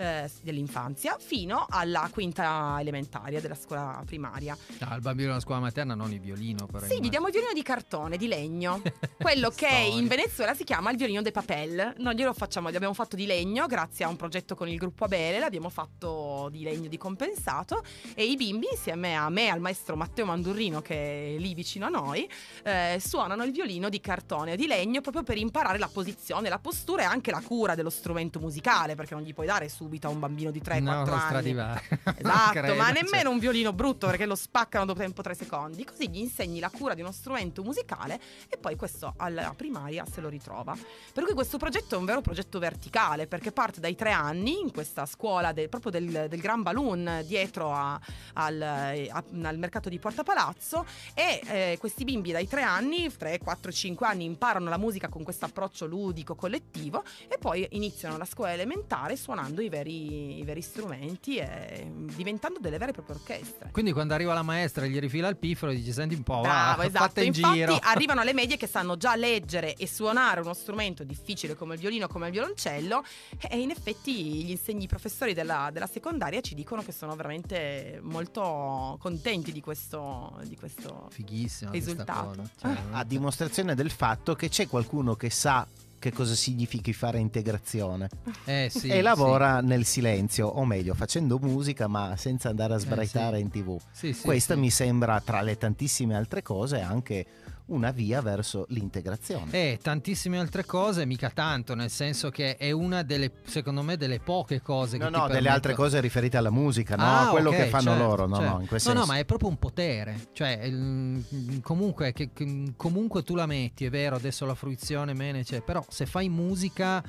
eh, dell'infanzia fino alla quinta elementaria della scuola primaria. Ah, il bambino della scuola materna non il violino però. Sì, gli diamo il violino di cartone, di legno. *laughs* Quello che in Venezuela si chiama il violino de papel. Noi glielo facciamo, l'abbiamo fatto di legno grazie a un progetto con il gruppo Abele, l'abbiamo fatto di legno di compensato e i bimbi insieme a me e al maestro Matteo Mandurrino che è lì vicino a noi eh, suonano il violino di cartone o di legno proprio per imparare la posizione, la postura e anche la cura dello strumento musicale perché non gli puoi dare subito a un bambino di 3-4 no, anni. *laughs* Esatto, Credo, ma cioè. nemmeno un violino brutto perché lo spaccano dopo tempo tre secondi. Così gli insegni la cura di uno strumento musicale e poi questo alla primaria se lo ritrova. Per cui questo progetto è un vero progetto verticale perché parte dai tre anni in questa scuola del- proprio del, del Gran Balloon dietro a- al, eh, a- al mercato di Porta Palazzo e eh, questi bimbi dai tre anni, 3, 4, 5 anni imparano la musica con questo approccio ludico collettivo e poi iniziano la scuola elementare suonando i veri, i veri strumenti e diventando delle vere e proprie orchestre. Quindi quando arriva la maestra e gli rifila il pifero dice senti un po', Bravo, va, esatto. fatta in Infatti giro. *laughs* arrivano alle medie che sanno già leggere e suonare uno strumento difficile come il violino, come il violoncello e in effetti gli insegni i professori della, della secondaria ci dicono che sono veramente molto contenti di questo, di questo risultato. Cioè, A dimostrazione del fatto che c'è qualcuno che sa che cosa significhi fare integrazione Eh, sì, e lavora nel silenzio, o meglio, facendo musica ma senza andare a Eh, sbraitare sì. in tv. Sì, sì, Questa sì. mi sembra, tra le tantissime altre cose, anche una via verso l'integrazione. E tantissime altre cose, mica tanto, nel senso che è una delle, secondo me, delle poche cose che No, no, delle altre cose riferite alla musica, no? Ah, a quello ok, che fanno certo, loro, no, certo. no, in quel No, senso. no, ma è proprio un potere. Cioè, comunque, che, comunque tu la metti, è vero, adesso la fruizione, bene, cioè, però se fai musica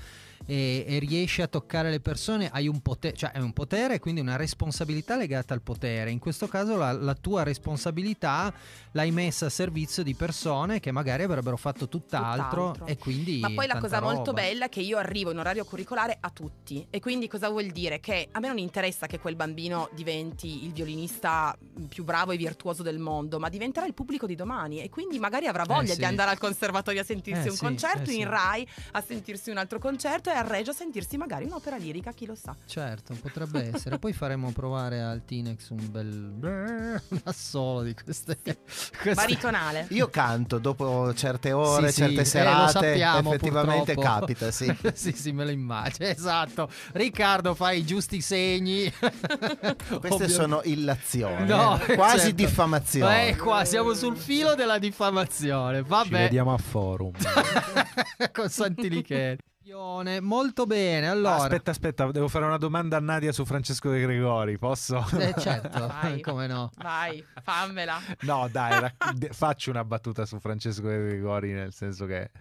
e, e riesci a toccare le persone, hai un potere, cioè è un potere e quindi una responsabilità legata al potere. In questo caso la, la tua responsabilità l'hai messa a servizio di persone che magari avrebbero fatto tutt'altro, Tutt'altro. e quindi... Ma poi la cosa molto roba. bella è che io arrivo in orario curricolare a tutti. E quindi cosa vuol dire? Che a me non interessa che quel bambino diventi il violinista più bravo e virtuoso del mondo, ma diventerà il pubblico di domani. E quindi magari avrà voglia Eh, sì. di andare al conservatorio a sentirsi Eh, un sì, concerto, eh, sì. in Rai a sentirsi un altro concerto e a Reggio a sentirsi magari un'opera lirica, chi lo sa. Certo, potrebbe *laughs* essere. Poi faremo provare al Tinex un bel un *laughs* assolo di queste, *laughs* queste- Baritonale. Io canto dopo certe ore, Sì, sì, certe eh, lo serate, sappiamo, effettivamente purtroppo. capita, sì. sì, sì, me lo immagino. Esatto. Riccardo fa i giusti segni. Queste Ovvio- sono illazioni, No, eh, quasi certo. diffamazioni. Eh, qua siamo sul filo della diffamazione. Ci Vabbè. vediamo a forum. Con Santilicheri. Molto bene. Allora, Aspetta, aspetta, devo fare una domanda a Nadia su Francesco De Gregori, posso? Eh, certo, *laughs* Vai. come no. Vai, fammela. No, dai, faccio una battuta su Francesco De Gregori, nel senso che...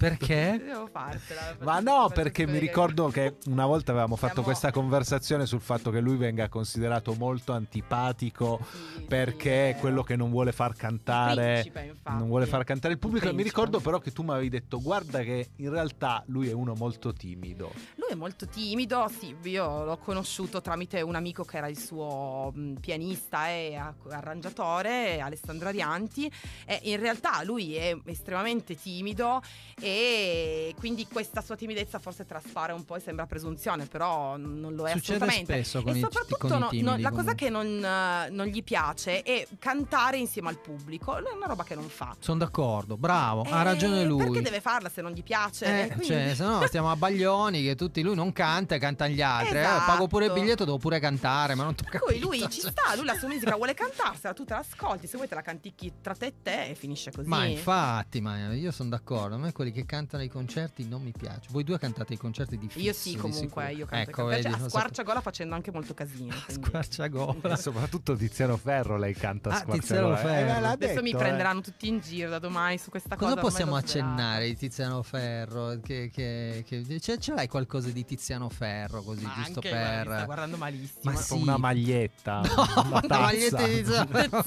Perché? *laughs* Devo fartela. Ma no, perché mi ricordo che una volta avevamo fatto Siamo- questa conversazione sul fatto che lui venga considerato molto antipatico Sì, perché è quello che non vuole far cantare Principe, non vuole far cantare il pubblico. E mi ricordo però che tu mi avevi detto guarda che in realtà lui è uno molto timido. Lui è molto timido, sì, io l'ho conosciuto tramite un amico che era il suo pianista e arrangiatore, Alessandro Arianti, e in realtà lui è estremamente timido e quindi questa sua timidezza forse traspare un po' e sembra presunzione, però non lo è Succede assolutamente. spesso con e i- soprattutto con i no- timidi, no, la cosa comunque. che non, eh, non gli piace è cantare insieme al pubblico, è una roba che non fa. Sono d'accordo, bravo, ha Eh, ragione lui. Perché deve farla se non gli piace? Eh, cioè, se no stiamo a Baglioni che tutti lui non canta e cantano gli altri. Eh, Esatto. pago pure il biglietto, devo pure cantare, ma non tocca cui lui ci sta, lui la sua musica vuole *laughs* cantarsela, tu te l'ascolti, se vuoi te la canticchi tra te e te e finisce così. Ma infatti, ma io sono d'accordo. A me quelli che cantano i concerti non mi piace. Voi due cantate i concerti di fisso, Io sì, comunque, io canto Ecco, cioè, vedi, a so- squarciagola facendo anche molto casino. *laughs* quindi- Squarciagola. e *laughs* soprattutto Tiziano Ferro lei canta Ah, squarciagola. Tiziano Ferro. Eh, l'ha Adesso mi detto, eh. prenderanno tutti in giro da domani su questa Cosa cosa. possiamo accennare di Tiziano Ferro? Che, che, che- ce, ce l'hai qualcosa di Tiziano Ferro così, Ma giusto mi sta per... guardando malissimo. Ma sì. una maglietta *laughs* No, una una maglietta di Tiziano Ferro.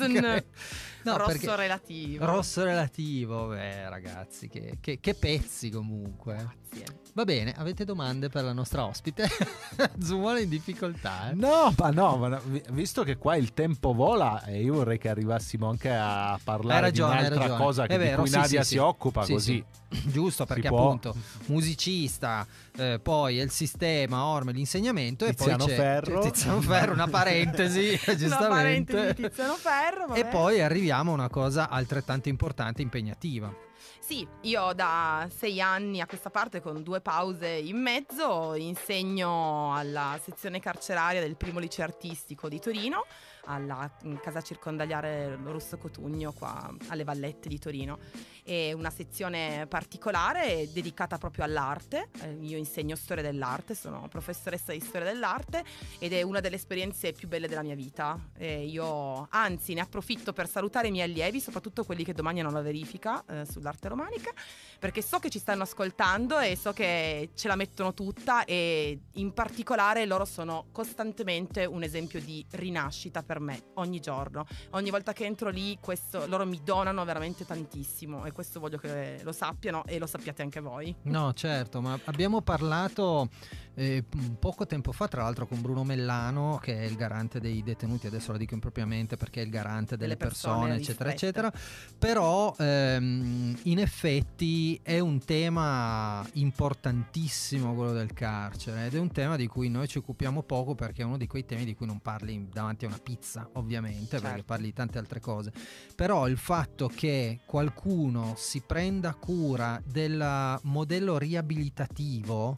No, Rosso relativo. Rosso relativo, beh ragazzi, che, che- che pezzi comunque. Grazie. Va bene, avete domande per la nostra ospite? *laughs* Zumone in difficoltà. eh? No, ma no, ma no, vi- visto che qua il tempo vola e io vorrei che arrivassimo anche a parlare ragione, di un'altra cosa che È di vero, cui sì, Nadia sì, si sì. occupa, Sì, così *clears throat* Giusto, perché appunto musicista, eh, poi è il sistema, orme, l'insegnamento Tiziano e poi c'è Ferro. c'è Tiziano Ferro, una parentesi, *laughs* *laughs* Una giustamente. parentesi di Tiziano Ferro. E vabbè. poi arriviamo a una cosa altrettanto importante e impegnativa. Sì, io da sei anni a questa parte con due pause in mezzo insegno alla sezione carceraria del primo liceo artistico di Torino, alla casa circondariale Russo Cotugno qua alle Vallette di Torino. È una sezione particolare dedicata proprio all'arte. Eh, io insegno storia dell'arte, sono professoressa di storia dell'arte ed è una delle esperienze più belle della mia vita. E io anzi ne approfitto per salutare i miei allievi, soprattutto quelli che domani hanno la verifica eh, sull'arte romanica, perché so che ci stanno ascoltando e so che ce la mettono tutta e in particolare loro sono costantemente un esempio di rinascita per me ogni giorno. Ogni volta che entro lì questo, loro mi donano veramente tantissimo e questo voglio che lo sappiano e lo sappiate anche voi. No, certo, ma abbiamo parlato eh, poco tempo fa, tra l'altro, con Bruno Mellano, che è il garante dei detenuti, adesso lo dico impropriamente perché è il garante delle, Delle persone persone, eccetera, eccetera. Però ehm, in effetti è un tema importantissimo quello del carcere ed è un tema di cui noi ci occupiamo poco perché è uno di quei temi di cui non parli davanti a una pizza, ovviamente, perché Certo. parli di tante altre cose. Però il fatto che qualcuno uno si prenda cura del modello riabilitativo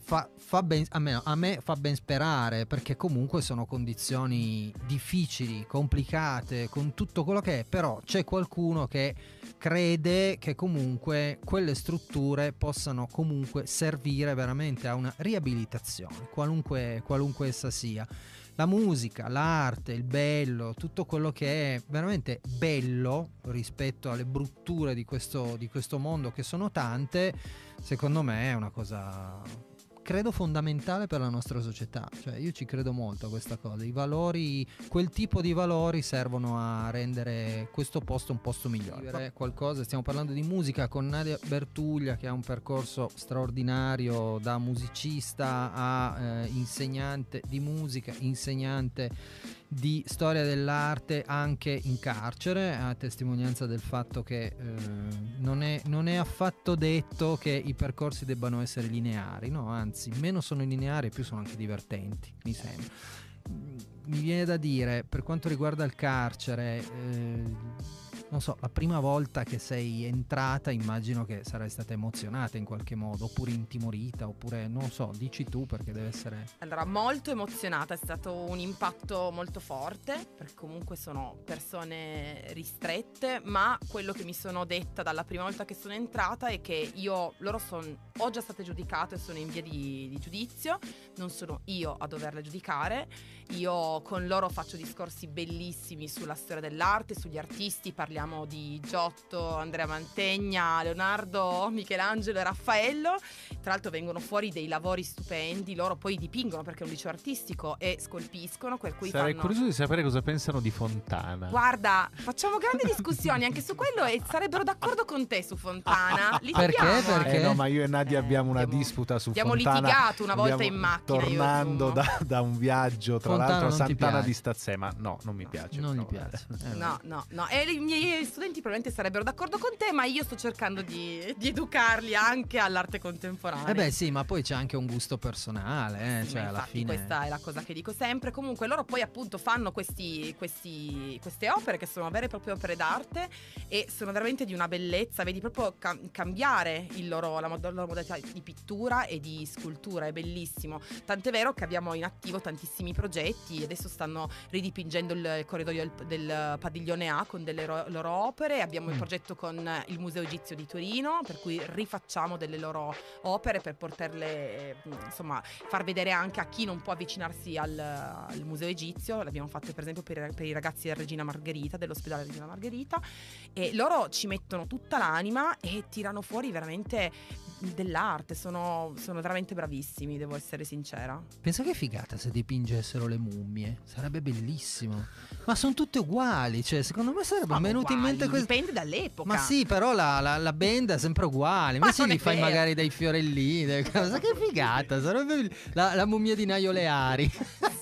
fa, fa ben, a, me, a me fa ben sperare perché comunque sono condizioni difficili, complicate, con tutto quello che è, però c'è qualcuno che crede che comunque quelle strutture possano comunque servire veramente a una riabilitazione, qualunque, qualunque essa sia. La musica, l'arte, il bello, tutto quello che è veramente bello rispetto alle brutture di questo, di questo mondo che sono tante, secondo me è una cosa credo fondamentale per la nostra società. Cioè, io ci credo molto a questa cosa. I valori, quel tipo di valori servono a rendere questo posto un posto migliore. Qualcosa, stiamo parlando di musica con Nadia Bertuglia che ha un percorso straordinario da musicista a eh, insegnante di musica, insegnante di storia dell'arte anche in carcere, a testimonianza del fatto che eh, non, è, non, è, affatto detto che i percorsi debbano essere lineari, no? anzi, meno sono lineari più sono anche divertenti, mi sembra. Mi viene da dire, per quanto riguarda il carcere, eh, non so, la prima volta che sei entrata immagino che sarai stata emozionata in qualche modo, oppure intimorita, oppure non so, dici tu perché deve essere... Allora, molto emozionata, è stato un impatto molto forte, perché comunque sono persone ristrette, ma quello che mi sono detta dalla prima volta che sono entrata è che io, loro sono, ho già state giudicate, sono in via di, di giudizio, non sono io a doverle giudicare, io con loro faccio discorsi bellissimi sulla storia dell'arte, sugli artisti, parliamo parliamo di Giotto, Andrea Mantegna, Leonardo, Michelangelo e Raffaello. Tra l'altro vengono fuori dei lavori stupendi, loro poi dipingono perché è un liceo artistico e scolpiscono. Per cui Sarei fanno... curioso di sapere cosa pensano di Fontana. Guarda, facciamo grandi discussioni anche su quello e sarebbero d'accordo con te su Fontana. perché? Perché? Eh no, ma io e Nadia eh, abbiamo una abbiamo, disputa su abbiamo Fontana. Abbiamo litigato una volta in macchina. Tornando da, da, un viaggio, tra Fontana l'altro a Sant'Anna di Stazzema. No, non mi piace. Non gli piace. *laughs* Eh, no, no, no. E i miei studenti probabilmente sarebbero d'accordo con te, ma io sto cercando di, di educarli anche all'arte contemporanea. Eh beh sì, ma poi c'è anche un gusto personale, eh? sì, cioè alla fine... questa è la cosa che dico sempre. Comunque loro poi appunto fanno questi, questi, queste opere che sono vere e proprie opere d'arte e sono veramente di una bellezza, vedi proprio ca- cambiare loro, la, mod- loro modalità di pittura e di scultura, è bellissimo. Tant'è vero che abbiamo in attivo tantissimi progetti, adesso stanno ridipingendo il corridoio del, del padiglione A con delle ro- loro opere, abbiamo il progetto con il Museo Egizio di Torino, per cui rifacciamo delle loro opere per poterle eh, insomma far vedere anche a chi non può avvicinarsi al, al Museo Egizio. L'abbiamo fatto per esempio per, per, i ragazzi del Regina Margherita, dell'ospedale Regina Margherita, e loro ci mettono tutta l'anima e tirano fuori veramente dell'arte, sono, sono veramente bravissimi, devo essere sincera. Pensa che figata se dipingessero le mummie, sarebbe bellissimo. Ma sono tutte uguali, cioè secondo me sarebbe venuto in mente questo. Dipende dall'epoca. Ma sì, però la, la, la band è sempre uguale. Invece gli fai vero. magari dei fiorellini, delle *laughs* cose. Che figata, sarebbe la, la mummia di Naio Leari.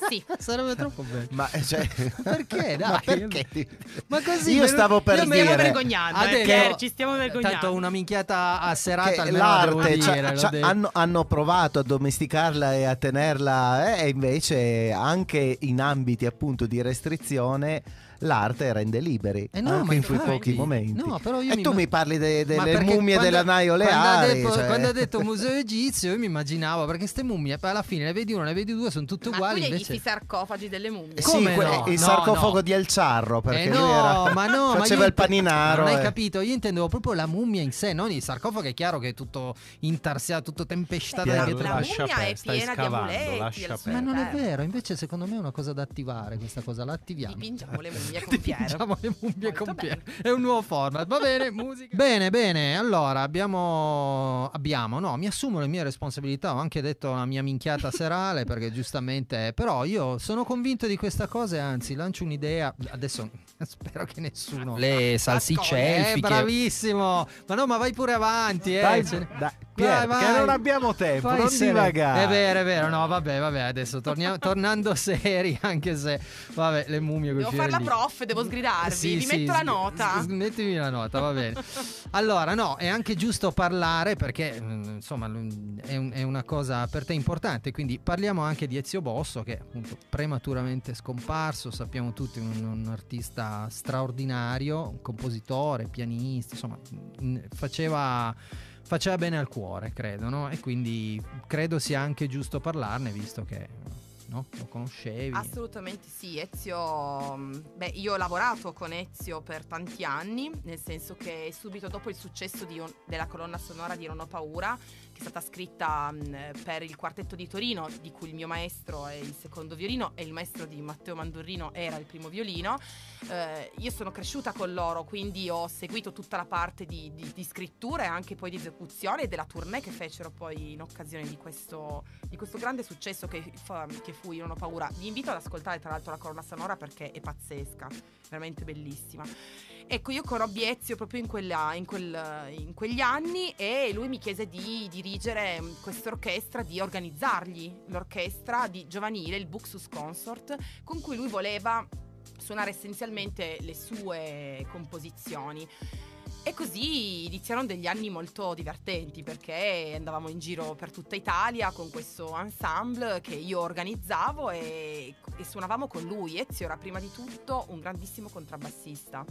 Sì. *laughs* sarebbe troppo bello. Ma cioè... *laughs* perché? Dai. Ma perché? Ma così io stavo per io dire. Stiamo vergognando, Adesso, eh, ci stiamo vergognando. Tanto una minchiata a serata l'arte dire, c'ha, c'ha, hanno, hanno, provato a domesticarla e a tenerla eh, e invece anche in ambiti appunto di restrizione l'arte rende liberi eh no, anche in quei pochi momenti. No, però io e mi tu ma... mi parli de, delle mummie quando, della Naio Leari. Quando ha, detto, cioè... quando ha detto *laughs* museo egizio, io mi immaginavo perché queste mummie alla fine ne vedi una, ne vedi due, sono tutte uguali. Ma invece... i sarcofagi delle mummie. Sì, Come no? il no, sarcofago no. di El Ciarro perché eh lui no, era... *laughs* ma no, faceva ma il paninaro. Non hai eh. capito? Io intendevo proprio la mummia in sé, non il sarcofago. È chiaro che è tutto intarsiato, tutto tempestato. La, dietro. la mummia è piena di amuletti. Ma non è vero, invece secondo me è una cosa da attivare questa cosa, la attiviamo. Dipingiamo le mummie *laughs* con Piero. le mummie con Piero. È un nuovo format. Va bene, *laughs* musica. Bene, bene. Allora, abbiamo abbiamo, no, mi assumo le mie responsabilità, ho anche detto la mia minchiata *laughs* serale perché giustamente, però io sono convinto di questa cosa e anzi, lancio un'idea, adesso *laughs* spero che nessuno le salsicce eh, elfiche. bravissimo. Ma no, ma vai pure avanti, eh. Dai, dai. Pier, Vai, vai. non abbiamo tempo, Fai non divagare. È vero, è vero. No, vabbè, vabbè. Adesso torniamo, *laughs* tornando seri, anche se, vabbè, le mummie Devo fare la prof, devo sgridarvi. Vi metto la nota. mettimi la nota, va bene. *laughs* Allora, no, è anche giusto parlare perché, mm, insomma, è, un- è una cosa per te importante. Quindi parliamo anche di Ezio Bosso, che è appunto prematuramente scomparso. Sappiamo tutti, un, un artista straordinario, un compositore, pianista, insomma, mm, faceva faceva bene al cuore, credo, no? E quindi credo sia anche giusto parlarne, visto che no? lo conoscevi. Assolutamente sì, Ezio, mh, beh io ho lavorato con Ezio per tanti anni, nel senso che subito dopo il successo un- della colonna sonora di Non ho paura, stata scritta mh, per il quartetto di Torino, di cui il mio maestro è il secondo violino e il maestro di Matteo Mandurrino era il primo violino, eh, io sono cresciuta con loro, quindi ho seguito tutta la parte di, di- di scrittura e anche poi di esecuzione della tournée che fecero poi in occasione di questo, di questo grande successo che, che fu Io non ho paura. Vi invito ad ascoltare tra l'altro la colonna sonora perché è pazzesca, veramente bellissima. Ecco, io conobbi Ezio proprio in, quella- in quel- in quegli anni e lui mi chiese di dirigere mm, questa orchestra, di organizzargli l'orchestra di giovanile, il Buxus Consort, con cui lui voleva suonare essenzialmente le sue composizioni. E così iniziarono degli anni molto divertenti perché andavamo in giro per tutta Italia con questo ensemble che io organizzavo e, e suonavamo con lui. Ezio era prima di tutto un grandissimo contrabbassista.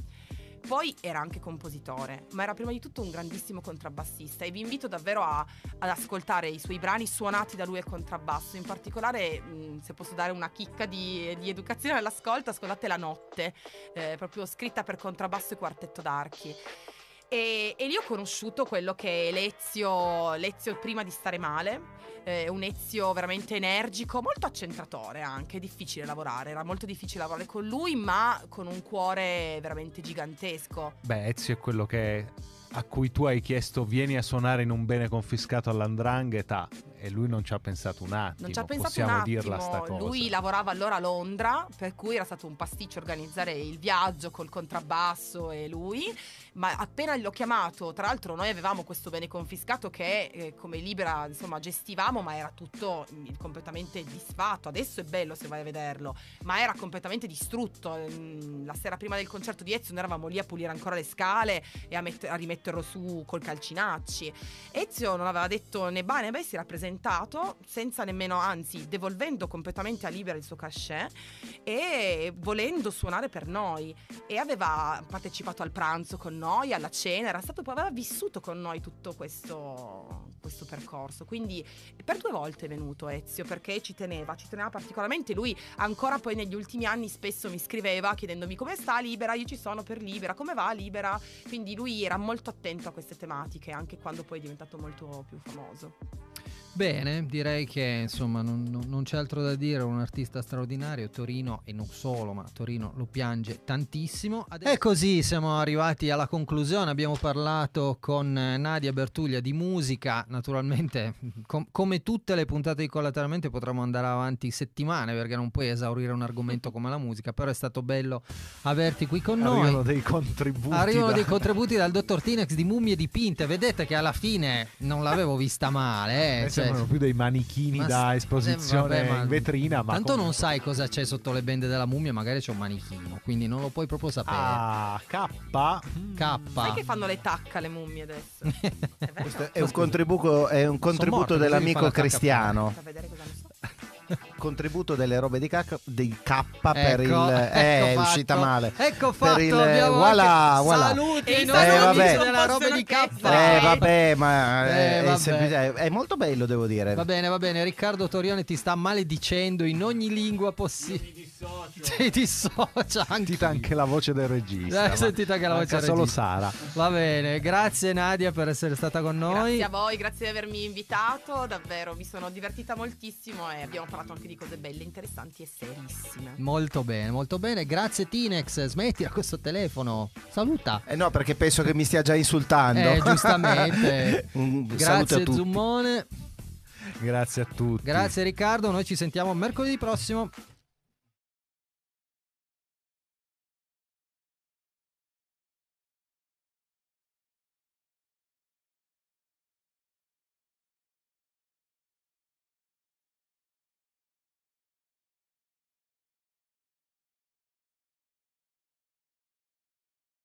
Poi era anche compositore, ma era prima di tutto un grandissimo contrabbassista e vi invito davvero a- ad ascoltare i suoi brani suonati da lui al contrabbasso. In particolare, mh, se posso dare una chicca di, di educazione all'ascolto, ascoltate La Notte, eh, proprio scritta per contrabbasso e quartetto d'archi. E, e lì ho conosciuto quello che è l'Ezio, l'Ezio prima di stare male, eh, un Ezio veramente energico, molto accentratore anche, difficile lavorare, era molto difficile lavorare con lui, ma con un cuore veramente gigantesco. Beh, Ezio è quello che a cui tu hai chiesto vieni a suonare in un bene confiscato all'andrangheta e lui non ci ha pensato un attimo. Non ci ha pensato Possiamo un attimo. dirla sta cosa. Lui lavorava allora a Londra, per cui era stato un pasticcio organizzare il viaggio col contrabbasso e lui. Ma appena l'ho chiamato, tra l'altro noi avevamo questo bene confiscato che eh, come libera insomma gestivamo, ma era tutto mm, completamente disfatto. Adesso è bello se vai a vederlo, ma era completamente distrutto. Mm, La sera prima del concerto di Ezio noi eravamo lì a pulire ancora le scale e a, mette- a rimetterlo su col calcinacci. Ezio non aveva detto né ba né beh, si era presentato senza nemmeno, anzi, devolvendo completamente a Libera il suo cachet e volendo suonare per noi. E aveva partecipato al pranzo con noi, alla cena, era stato, aveva vissuto con noi tutto questo, questo percorso. Quindi per due volte è venuto Ezio perché ci teneva, ci teneva particolarmente. Lui ancora poi negli ultimi anni spesso mi scriveva chiedendomi come sta Libera, io ci sono per Libera, come va Libera. Quindi lui era molto attento a queste tematiche anche quando poi è diventato molto più famoso. Bene, direi che insomma non, non- c'è altro da dire, un artista straordinario, Torino e non solo, ma Torino lo piange tantissimo. E così siamo arrivati alla conclusione, abbiamo parlato con Nadia Bertuglia di musica, naturalmente com- come tutte le puntate di Collateralmente potremmo andare avanti settimane perché non puoi esaurire un argomento come la musica, però è stato bello averti qui con noi. Arrivano dei contributi. Arrivano da- dei contributi dal dottor Tinex di mummie dipinte. Vedete che alla fine non l'avevo vista male. Eh? Eh, cioè- sembrano più dei manichini ma da esposizione eh, vabbè, ma in vetrina. Ma tanto non comunque- sai cosa c'è sotto le bende della mummia, magari c'è un manichino, quindi non lo puoi proprio sapere. Ah, K. K. Sai che fanno le tacca le mummie adesso? *laughs* È è un contributo, è un contributo morto, dell'amico cristiano. Per Contributo delle robe di, cacca, di K per Ecco, il. *laughs* ecco eh, è uscita male. Ecco fatto. il- abbiamo voilà, anche- voilà. Saluti E non della roba di K. Eh, vabbè, ma Eh, è, vabbè. semplice- è molto bello, devo dire. Va bene, va bene. Riccardo Torione ti sta maledicendo in ogni lingua possibile. Ti dissocia anche. Sentite anche la voce del regista. Eh, sentite anche la voce del solo regista. Sara. Va bene, grazie Nadia per essere stata con noi. Grazie a voi, grazie di avermi invitato, davvero mi sono divertita moltissimo e abbiamo parlato anche di cose belle, interessanti e serissime. Molto bene, molto bene. Grazie Tinex, smettila questo telefono. Saluta. Eh no, perché penso che mi stia già insultando. Eh, giustamente. *laughs* Un Grazie tutti. Zummone, Grazie a tutti. grazie Riccardo, noi ci sentiamo mercoledì prossimo.